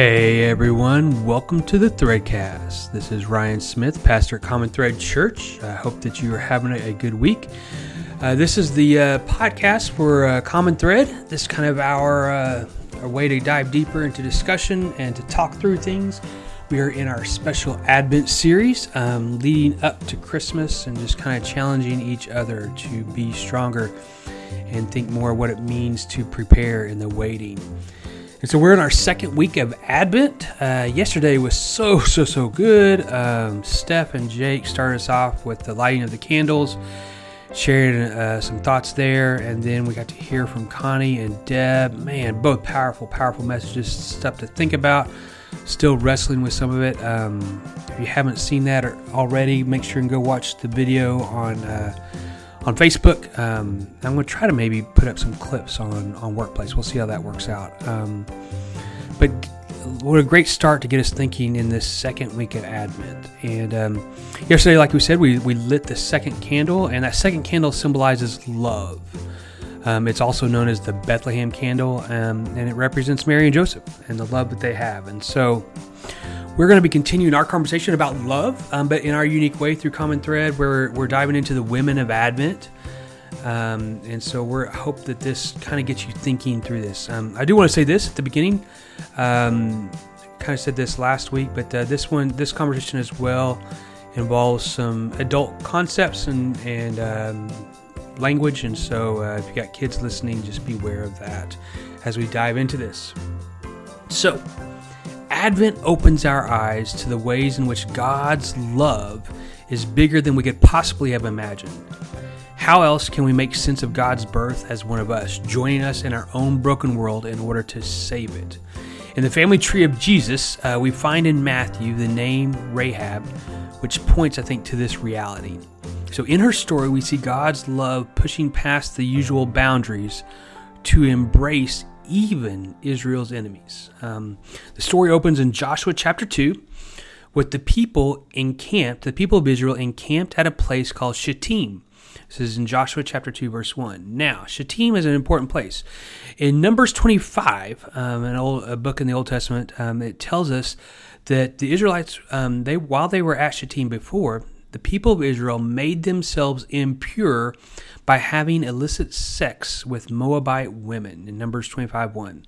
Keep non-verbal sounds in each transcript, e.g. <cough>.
Hey everyone, welcome to the Threadcast. This is Ryan Smith, pastor at Common Thread Church. I hope that you are having a good week. Uh, this is the uh, podcast for uh, Common Thread. This is kind of our, uh, our way to dive deeper into discussion and to talk through things. We are in our special Advent series um, leading up to Christmas and just kind of challenging each other to be stronger and think more what it means to prepare in the waiting. And so we're in our second week of Advent. Uh, yesterday was so, so, so good. Um, Steph and Jake started us off with the lighting of the candles, sharing uh, some thoughts there. And then we got to hear from Connie and Deb. Man, both powerful, powerful messages, stuff to think about. Still wrestling with some of it. Um, if you haven't seen that already, make sure and go watch the video on. Uh, on Facebook. Um, I'm going to try to maybe put up some clips on on Workplace. We'll see how that works out. Um, but what a great start to get us thinking in this second week of Advent. And um, yesterday, like we said, we, we lit the second candle, and that second candle symbolizes love. Um, it's also known as the Bethlehem candle, um, and it represents Mary and Joseph and the love that they have. And so we're going to be continuing our conversation about love, um, but in our unique way through Common Thread, where we're diving into the women of Advent. Um, and so we hope that this kind of gets you thinking through this. Um, I do want to say this at the beginning. Um, kind of said this last week, but uh, this one, this conversation as well, involves some adult concepts and and um, language. And so, uh, if you got kids listening, just beware of that as we dive into this. So, Advent opens our eyes to the ways in which God's love is bigger than we could possibly have imagined. How else can we make sense of God's birth as one of us, joining us in our own broken world in order to save it? In the family tree of Jesus, uh, we find in Matthew the name Rahab, which points, I think, to this reality. So, in her story, we see God's love pushing past the usual boundaries to embrace even Israel's enemies. Um, the story opens in Joshua chapter 2 with the people encamped, the people of Israel encamped at a place called Shittim. This is in Joshua chapter 2, verse 1. Now, Shittim is an important place. In Numbers 25, um, an old, a book in the Old Testament, um, it tells us that the Israelites, um, they while they were at Shittim before, the people of Israel made themselves impure by having illicit sex with Moabite women in Numbers 25 1.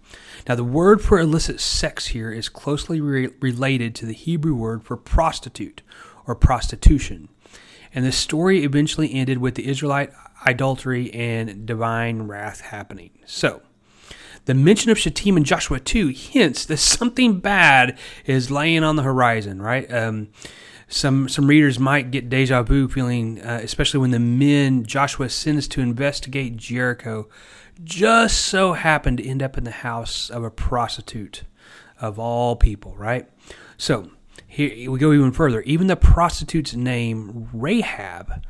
Now, the word for illicit sex here is closely re- related to the Hebrew word for prostitute or prostitution. And the story eventually ended with the Israelite idolatry and divine wrath happening. So, the mention of Shittim in Joshua 2 hints that something bad is laying on the horizon, right? Um, some some readers might get deja vu feeling, uh, especially when the men Joshua sends to investigate Jericho just so happened to end up in the house of a prostitute of all people, right? So here we go even further. Even the prostitute's name, Rahab,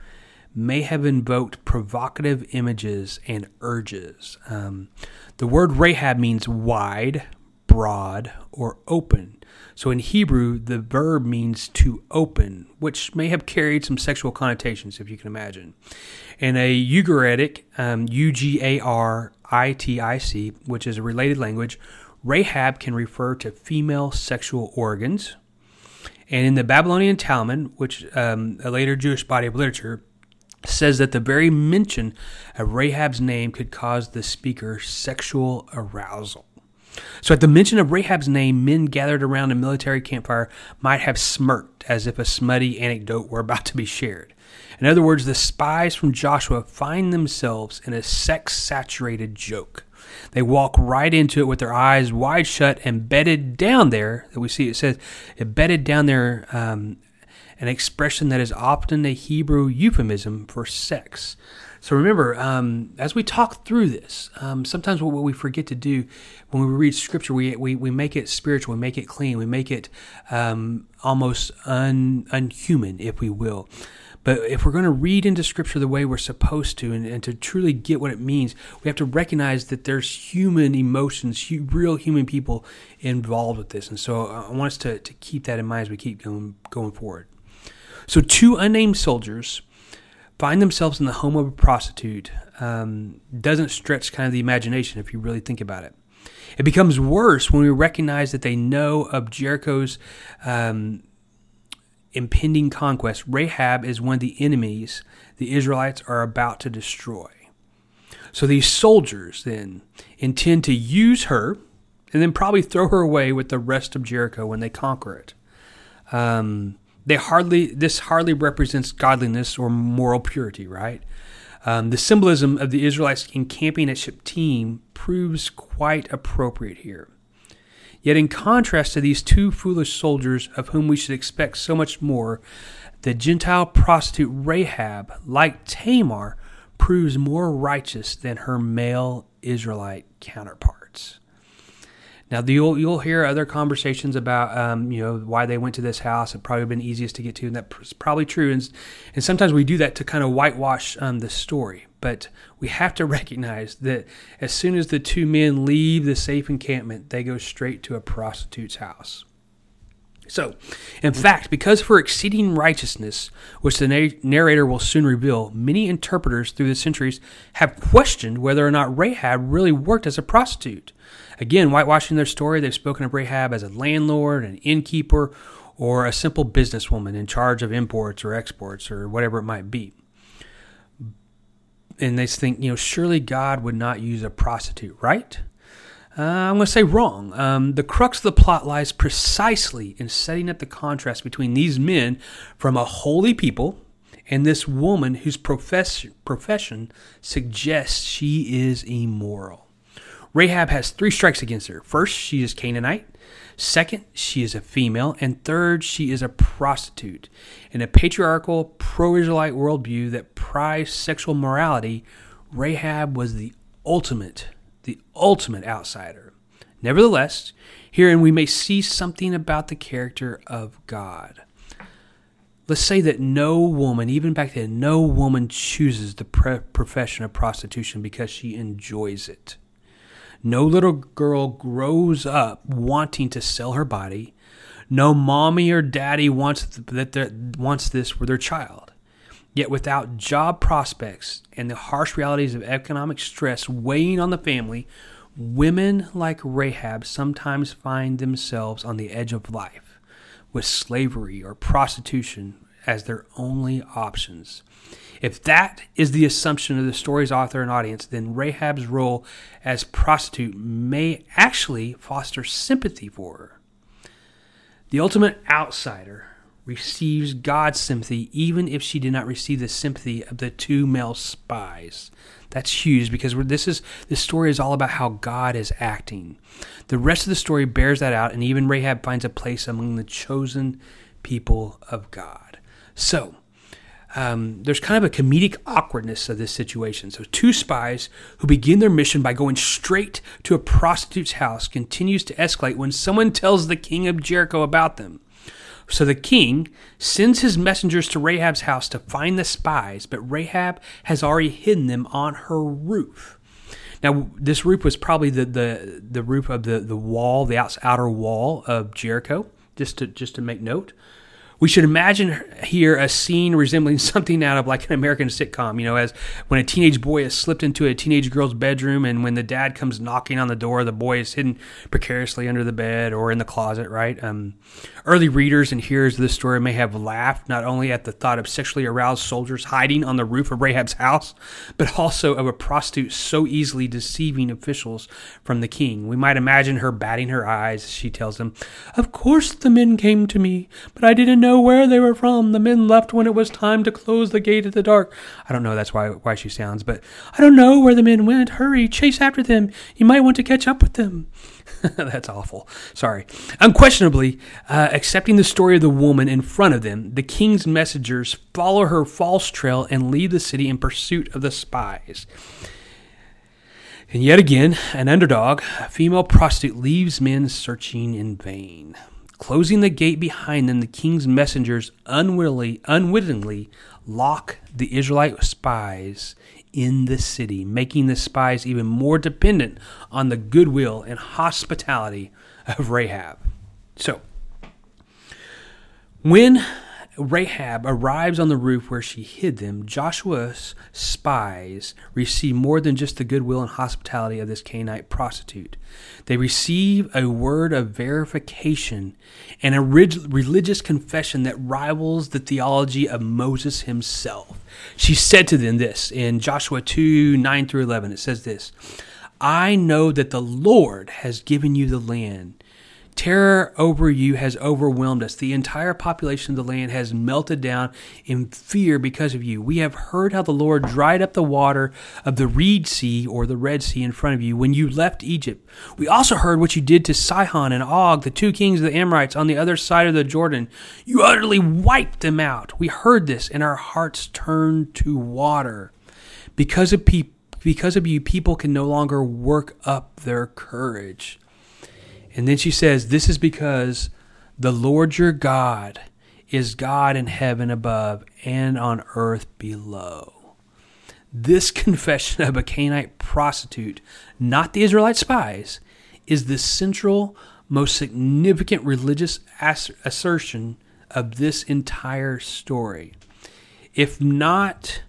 may have invoked provocative images and urges. Um, the word Rahab means wide, broad, or open. So in Hebrew, the verb means to open, which may have carried some sexual connotations, if you can imagine. In a Ugaritic, um, U G A R I T I C, which is a related language, Rahab can refer to female sexual organs. And in the Babylonian Talmud, which um, a later Jewish body of literature, says that the very mention of Rahab's name could cause the speaker sexual arousal. So at the mention of Rahab's name, men gathered around a military campfire might have smirked as if a smutty anecdote were about to be shared. In other words, the spies from Joshua find themselves in a sex saturated joke. They walk right into it with their eyes wide shut and bedded down there. That we see it says it bedded down there, um, an expression that is often a Hebrew euphemism for sex. So remember, um, as we talk through this, um, sometimes what, we forget to do when we read Scripture, we, we, we make it spiritual, we make it clean, we make it um, almost un, unhuman, if we will. But if we're going to read into Scripture the way we're supposed to and, and, to truly get what it means, we have to recognize that there's human emotions, real human people involved with this. And so uh, I want us to, to keep that in mind as we keep going, going forward. So, two unnamed soldiers find themselves in the home of a prostitute um, doesn't stretch kind of the imagination if you really think about it. It becomes worse when we recognize that they know of Jericho's um, impending conquest. Rahab is one of the enemies the Israelites are about to destroy. So these soldiers then intend to use her and then probably throw her away with the rest of Jericho when they conquer it. Um, they hardly this hardly represents godliness or moral purity, right? Um, the symbolism of the Israelites encamping at Shittim proves quite appropriate here. Yet, in contrast to these two foolish soldiers of whom we should expect so much more, the Gentile prostitute Rahab, like Tamar, proves more righteous than her male Israelite counterparts. Now, you'll you'll hear other conversations about um, you know why they went to this house. It probably been easiest to get to, and that's probably true. And, and sometimes we do that to kind of whitewash um, the story. But we have to <laughs> recognize that as soon as the two men leave the safe encampment, they go straight to a prostitute's house. So, in fact, because her exceeding righteousness, which the narrator will soon reveal, many interpreters through the centuries have questioned whether or not Rahab really worked as a prostitute. Again, whitewashing their story, they've spoken of Rahab as a landlord, an innkeeper, or a simple businesswoman in charge of imports or exports or whatever it might be. And they think, you know, surely God would not use a prostitute, right? Uh, I'm going to say wrong. Um, the crux of the plot lies precisely in setting up the contrast between these men from a holy people and this woman whose profess- profession suggests she is immoral. Rahab has three strikes against her. First, she is Canaanite. Second, she is a female. And third, she is a prostitute. In a patriarchal, pro Israelite worldview that prized sexual morality, Rahab was the ultimate the ultimate outsider. Nevertheless, herein we may see something about the character of God. Let's say that no woman, even back then, no woman chooses the pre- profession of prostitution because she enjoys it. No little girl grows up wanting to sell her body. No mommy or daddy wants that wants this for their child. Yet, without job prospects and the harsh realities of economic stress weighing on the family, women like Rahab sometimes find themselves on the edge of life, with slavery or prostitution as their only options. If that is the assumption of the story's author and audience, then Rahab's role as prostitute may actually foster sympathy for her. The ultimate outsider receives God's sympathy even if she did not receive the sympathy of the two male spies. That's huge because this is this story is all about how God is acting. The rest of the story bears that out, and even Rahab finds a place among the chosen people of God. So. Um, there's kind of a comedic awkwardness of this situation. So, two spies who begin their mission by going straight to a prostitute's house continues to escalate when someone tells the king of Jericho about them. So the king sends his messengers to Rahab's house to find the spies, but Rahab has already hidden them on her roof. Now, this roof was probably the, the, the roof of the, the wall, the outer wall of Jericho, just to, just to make note we should imagine here a scene resembling <laughs> something out of like an American sitcom, you know, as when a teenage boy has slipped into a teenage girl's bedroom and when the dad comes knocking on the door, the boy is hidden precariously under the bed or in the closet, right? Um, early readers and hearers of this story may have laughed not only at the thought of sexually aroused soldiers hiding on the roof of Rahab's house, but also of a prostitute so easily deceiving officials from the king. We might imagine her batting her eyes as she tells them, Of course the men came to me, but I didn't know know where they were from. The men left when it was time to close the gate at the dark. I don't know. That's why why she sounds, but I don't know where the men went. Hurry, chase after them. You might want to catch up with them. <laughs> That's awful. Sorry. Unquestionably, uh, accepting the story of the woman in front of them, the king's messengers follow her false trail and leave the city in pursuit of the spies. And yet again, an underdog, a female prostitute, leaves men searching in vain. Closing the gate behind them, the king's messengers unwittingly, lock the Israelite spies in the city, making the spies even more dependent on the goodwill and hospitality of Rahab. So, when Rahab arrives on the roof where she hid them, Joshua's spies receive more than just the goodwill and hospitality of this Canaanite prostitute. They receive a word of verification and a religious confession that rivals the theology of Moses himself. She said to them this in Joshua 2 9 through 11. It says this I know that the Lord has given you the land Terror over you has overwhelmed us. The entire population of the land has melted down in fear because of you. We have heard how the Lord dried up the water of the Reed Sea or the Red Sea in front of you when you left Egypt. We also heard what you did to Sihon and Og, the two kings of the Amorites on the other side of the Jordan. You utterly wiped them out. We heard this and our hearts turned to water. Because of because of you, people can no longer work up their courage. And then she says, This is because the Lord your God is God in heaven above and on earth below. This <laughs> confession of a Canaanite prostitute, not the Israelite spies, is the central, most significant religious assertion of this entire story. If not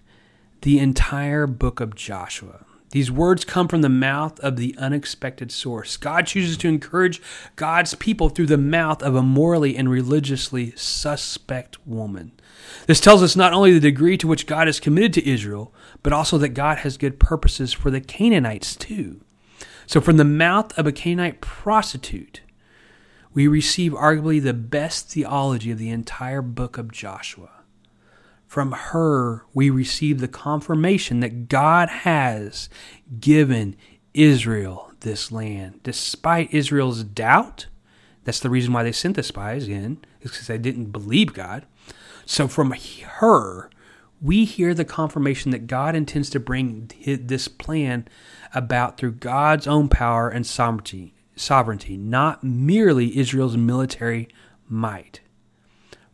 the entire book of Joshua. These words come from the mouth of the unexpected source. God chooses to encourage God's people through the mouth of a morally and religiously suspect woman. This tells us not only the degree to which God is committed to Israel, but also that God has good purposes for the Canaanites too. So, from the mouth of a Canaanite prostitute, we receive arguably the best theology of the entire book of Joshua. From her, we receive the confirmation that God has given Israel this land. Despite Israel's doubt, that's the reason why they sent the spies in, is because they didn't believe God. So from her, we hear the confirmation that God intends to bring this plan about through God's own power and sovereignty, sovereignty, not merely Israel's military might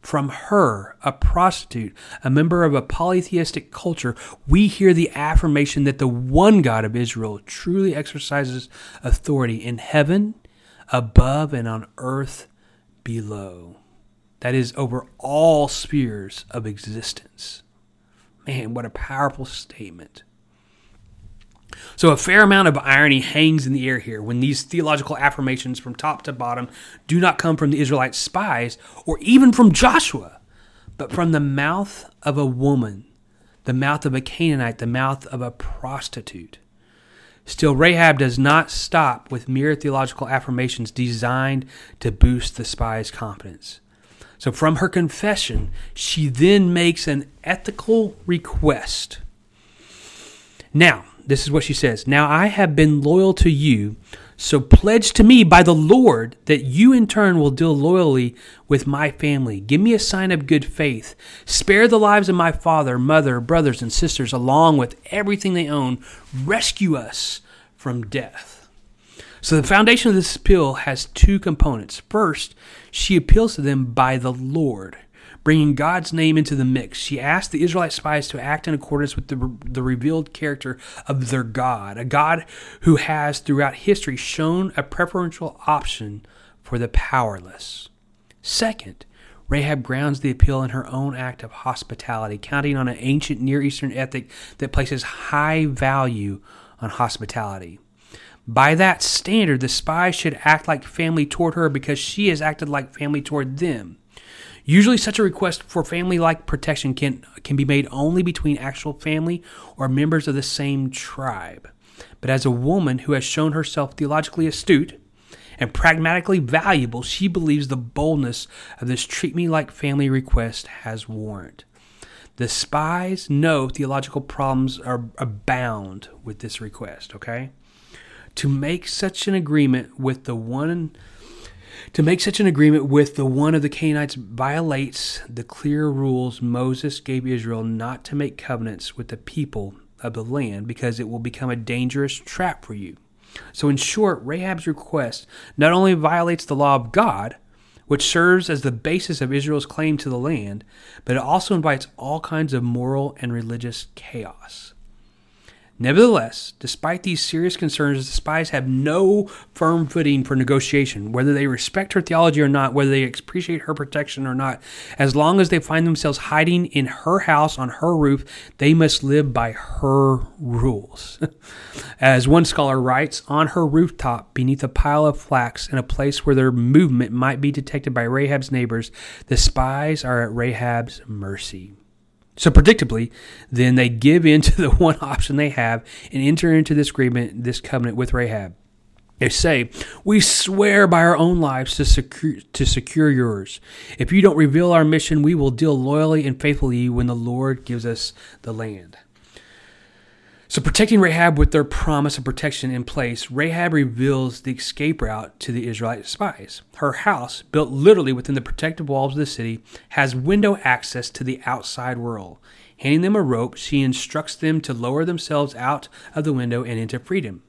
from her, a prostitute, a member of a polytheistic culture, we hear the affirmation that the one God of Israel truly exercises authority in heaven, above, and on earth below. That is over all spheres of existence. Man, what a powerful statement. So, a fair amount of irony hangs in the air here when these theological affirmations from top to bottom do not come from the Israelite spies or even from Joshua, but from the mouth of a woman, the mouth of a Canaanite, the mouth of a prostitute. Still, Rahab does not stop with mere theological affirmations designed to boost the spies' confidence. So, from her confession, she then makes an ethical request. Now, this is what she says Now I have been loyal to you, so pledge to me by the Lord that you in turn will deal loyally with my family. Give me a sign of good faith. Spare the lives of my father, mother, brothers, and sisters, along with everything they own. Rescue us from death. So the foundation of this appeal has two components. First, she appeals to them by the Lord bringing God's name into the mix. She asked the Israelite spies to act in accordance with the, the revealed character of their God, a God who has throughout history shown a preferential option for the powerless. Second, Rahab grounds the appeal in her own act of hospitality, counting on an ancient Near Eastern ethic that places high value on hospitality. By that standard, the spies should act like family toward her because she has acted like family toward them. Usually, such a request for family like protection can, can be made only between actual family or members of the same tribe. But as a woman who has shown herself theologically astute and pragmatically valuable, she believes the boldness of this treat me like family request has warrant. The spies know theological problems are abound with this request, okay? To make such an agreement with the one to make such an agreement with the one of the Canaanites violates the clear rules Moses gave Israel not to make covenants with the people of the land because it will become a dangerous trap for you. So, in short, Rahab's request not only violates the law of God, which serves as the basis of Israel's claim to the land, but it also invites all kinds of moral and religious chaos. Nevertheless, despite these serious concerns, the spies have no firm footing for negotiation, whether they respect her theology or not, whether they appreciate her protection or not. As long as they find themselves hiding in her house on her roof, they must live by her rules. <laughs> As one scholar writes, on her rooftop, beneath a pile of flax, in a place where their movement might be detected by Rahab's neighbors, the spies are at Rahab's mercy. So predictably, then they give in to the <laughs> one option they have and enter into this agreement, this covenant with Rahab. They say, We swear by our own lives to secure, to secure yours. If you don't reveal our mission, we will deal loyally and faithfully when the Lord gives us the land. So, protecting Rahab with their promise of protection in place, Rahab reveals the escape route to the Israelite spies. Her house, built literally within the protective walls of the city, has window access to the outside world. Handing them a rope, she instructs them to lower themselves out of the window and into freedom.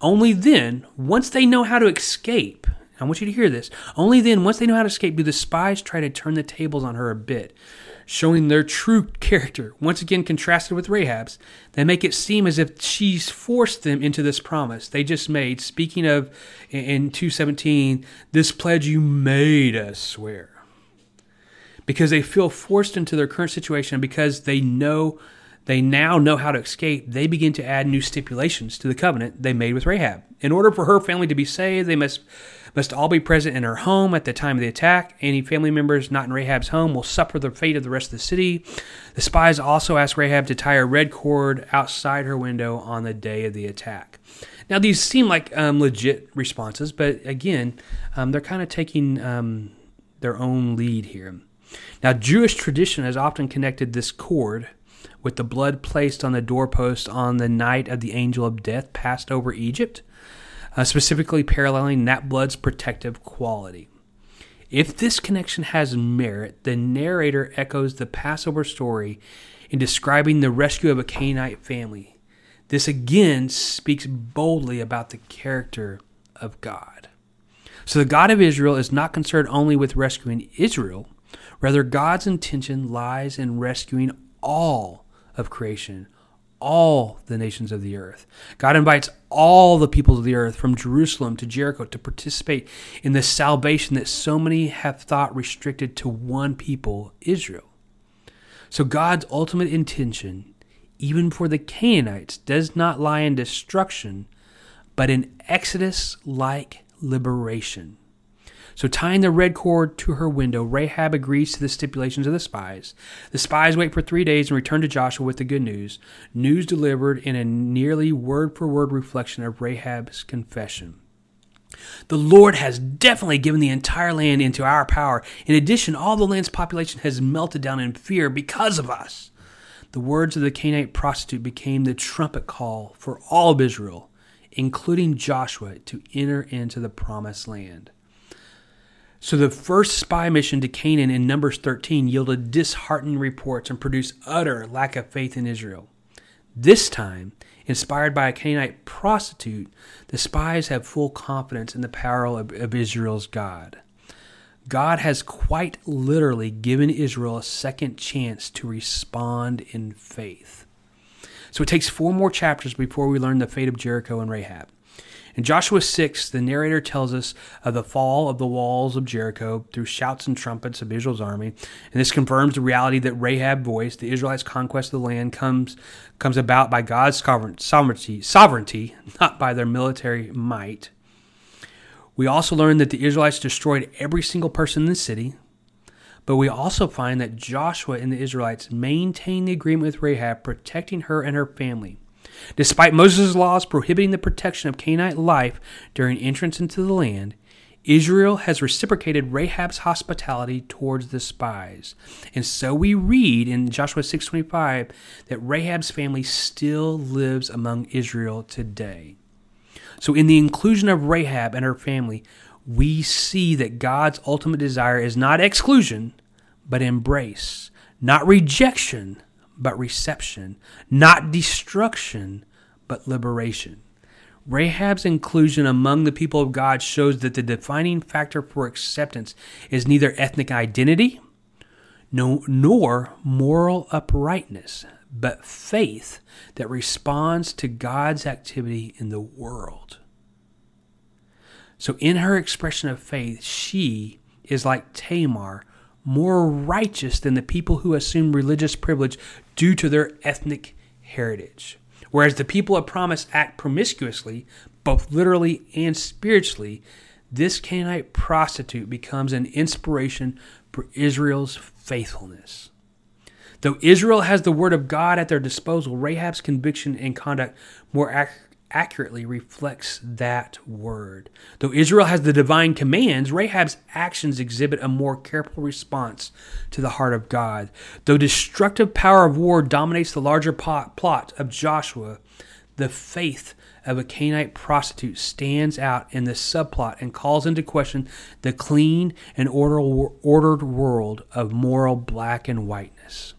Only then, once they know how to escape, I want you to hear this. Only then, once they know how to escape, do the spies try to turn the tables on her a bit showing their true character, once again contrasted with Rahab's, they make it seem as if she's forced them into this promise they just made. Speaking of in 217, this pledge you made us swear. Because they feel forced into their current situation because they know they now know how to escape, they begin to add new stipulations to the covenant they made with Rahab. In order for her family to be saved, they must must all be present in her home at the time of the attack. Any family members not in Rahab's home will suffer the fate of the rest of the city. The spies also ask Rahab to tie a red cord outside her window on the day of the attack. Now, these seem like um, legit responses, but again, um, they're kind of taking um, their own lead here. Now, Jewish tradition has often connected this cord with the blood placed on the doorpost on the night of the angel of death passed over Egypt uh, specifically paralleling that blood's protective quality. If this connection has merit, the narrator echoes the Passover story in describing the rescue of a Canaanite family. This again speaks boldly about the character of God. So the God of Israel is not concerned only with rescuing Israel, rather, God's intention lies in rescuing all of creation, all the nations of the earth. God invites all the peoples of the earth from Jerusalem to Jericho to participate in the salvation that so many have thought restricted to one people, Israel. So God's ultimate intention, even for the Canaanites, does not lie in destruction, but in Exodus like liberation. So, tying the red cord to her window, Rahab agrees to the stipulations of the spies. The spies wait for three days and return to Joshua with the good news, news delivered in a nearly word for word reflection of Rahab's confession. The Lord has definitely given the entire land into our power. In addition, all the land's population has melted down in fear because of us. The words of the Canaanite prostitute became the trumpet call for all of Israel, including Joshua, to enter into the promised land. So the first spy mission to Canaan in Numbers 13 yielded disheartening reports and produced utter lack of faith in Israel. This time, inspired by a Canaanite prostitute, the spies have full confidence in the power of, of Israel's God. God has quite literally given Israel a second chance to respond in faith. So it takes four more chapters before we learn the fate of Jericho and Rahab. In Joshua 6, the narrator tells us of the fall of the walls of Jericho through shouts and trumpets of Israel's army. And this confirms the reality that Rahab voiced, the Israelites' conquest of the land, comes, comes about by God's sovereignty, sovereignty, not by their military might. We also learn that the Israelites destroyed every single person in the city, but we also find that Joshua and the Israelites maintained the agreement with Rahab, protecting her and her family. Despite Moses' laws prohibiting the protection of Canaanite life during entrance into the land, Israel has reciprocated Rahab's hospitality towards the spies. And so we read in Joshua 6:25 that Rahab's family still lives among Israel today. So in the inclusion of Rahab and her family, we see that God's ultimate desire is not exclusion, but embrace, not rejection, but reception, not destruction, but liberation. Rahab's inclusion among the people of God shows that the defining factor for acceptance is neither ethnic identity no, nor moral uprightness, but faith that responds to God's activity in the world. So, in her expression of faith, she is like Tamar, more righteous than the people who assume religious privilege due to their ethnic heritage. Whereas the people of promise act promiscuously, both literally and spiritually, this Canaanite prostitute becomes an inspiration for Israel's faithfulness. Though Israel has the word of God at their disposal, Rahab's conviction and conduct more ac- accurately reflects that word. Though Israel has the divine commands, Rahab's actions exhibit a more careful response to the heart of God. Though destructive power of war dominates the larger plot of Joshua, the faith of a Canaanite prostitute stands out in the subplot and calls into question the clean and ordered world of moral black and whiteness.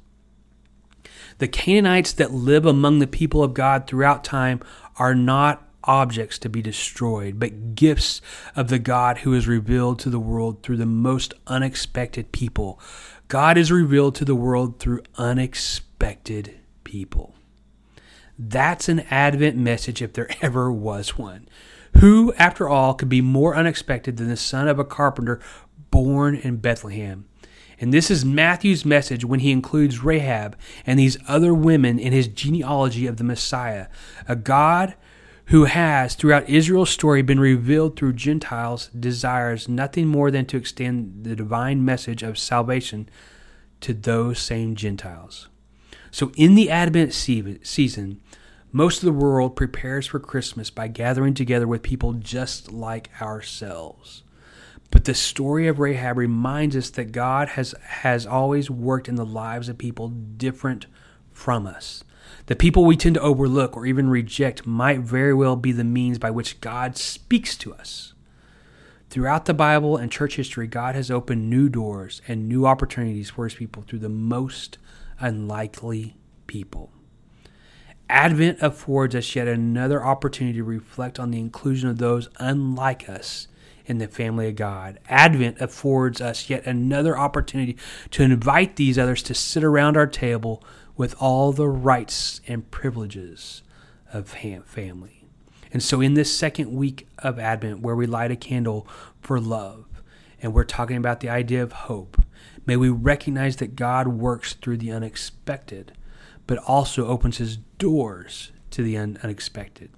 The Canaanites that live among the people of God throughout time are not objects to be destroyed, but gifts of the God who is revealed to the world through the most unexpected people. God is revealed to the world through unexpected people. That's an Advent message if there <laughs> ever was one. Who, after all, could be more unexpected than the son of a carpenter born in Bethlehem? And this is Matthew's message when he includes Rahab and these other women in his genealogy of the Messiah, a God who has, throughout Israel's story, been revealed through Gentiles, desires nothing more than to extend the divine message of salvation to those same Gentiles. So, in the Advent season, most of the world prepares for Christmas by gathering together with people just like ourselves. But the story of Rahab reminds us that God has, has always worked in the lives of people different from us. The people we tend to overlook or even reject might very well be the means by which God speaks to us. Throughout the Bible and church history, God has opened new doors and new opportunities for his people through the most unlikely people. Advent affords us yet another opportunity to reflect on the inclusion of those unlike us in the family of God. Advent affords us yet another opportunity to invite these others to sit around our table with all the rights and privileges of family. And so, in this second week of Advent, where we light a candle for love, and we're talking about the idea of hope, May we recognize that God works through the unexpected, but also opens his doors to the un- unexpected.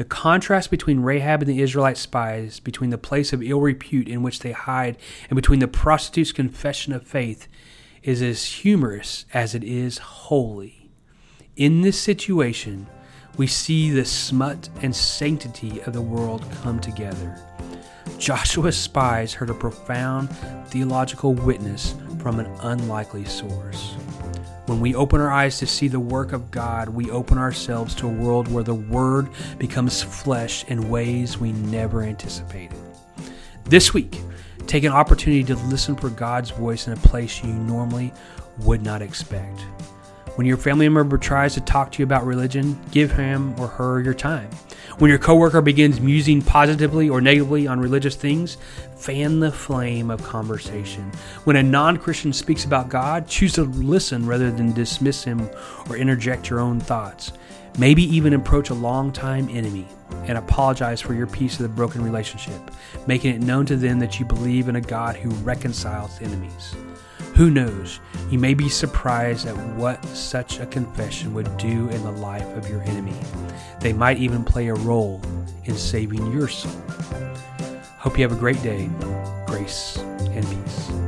The contrast between Rahab and the Israelite spies, between the place of ill repute in which they hide, and between the prostitute's confession of faith, is as humorous as it is holy. In this situation, we see the smut and sanctity of the world come together. Joshua's spies heard a profound theological witness from an unlikely source. When we open our eyes to see the work of God, we open ourselves to a world where the Word becomes flesh in ways we never anticipated. This week, take an opportunity to listen for God's voice in a place you normally would not expect. When your family member tries to talk to you about religion, give him or her your time. When your coworker begins musing positively or negatively on religious things, fan the flame of conversation. When a non Christian speaks about God, choose to listen rather than dismiss him or interject your own thoughts. Maybe even approach a longtime enemy and apologize for your piece of the broken relationship, making it known to them that you believe in a God who reconciles enemies. Who knows? You may be surprised at what such a confession would do in the life of your enemy. They might even play a role in saving your soul. Hope you have a great day. Grace and peace.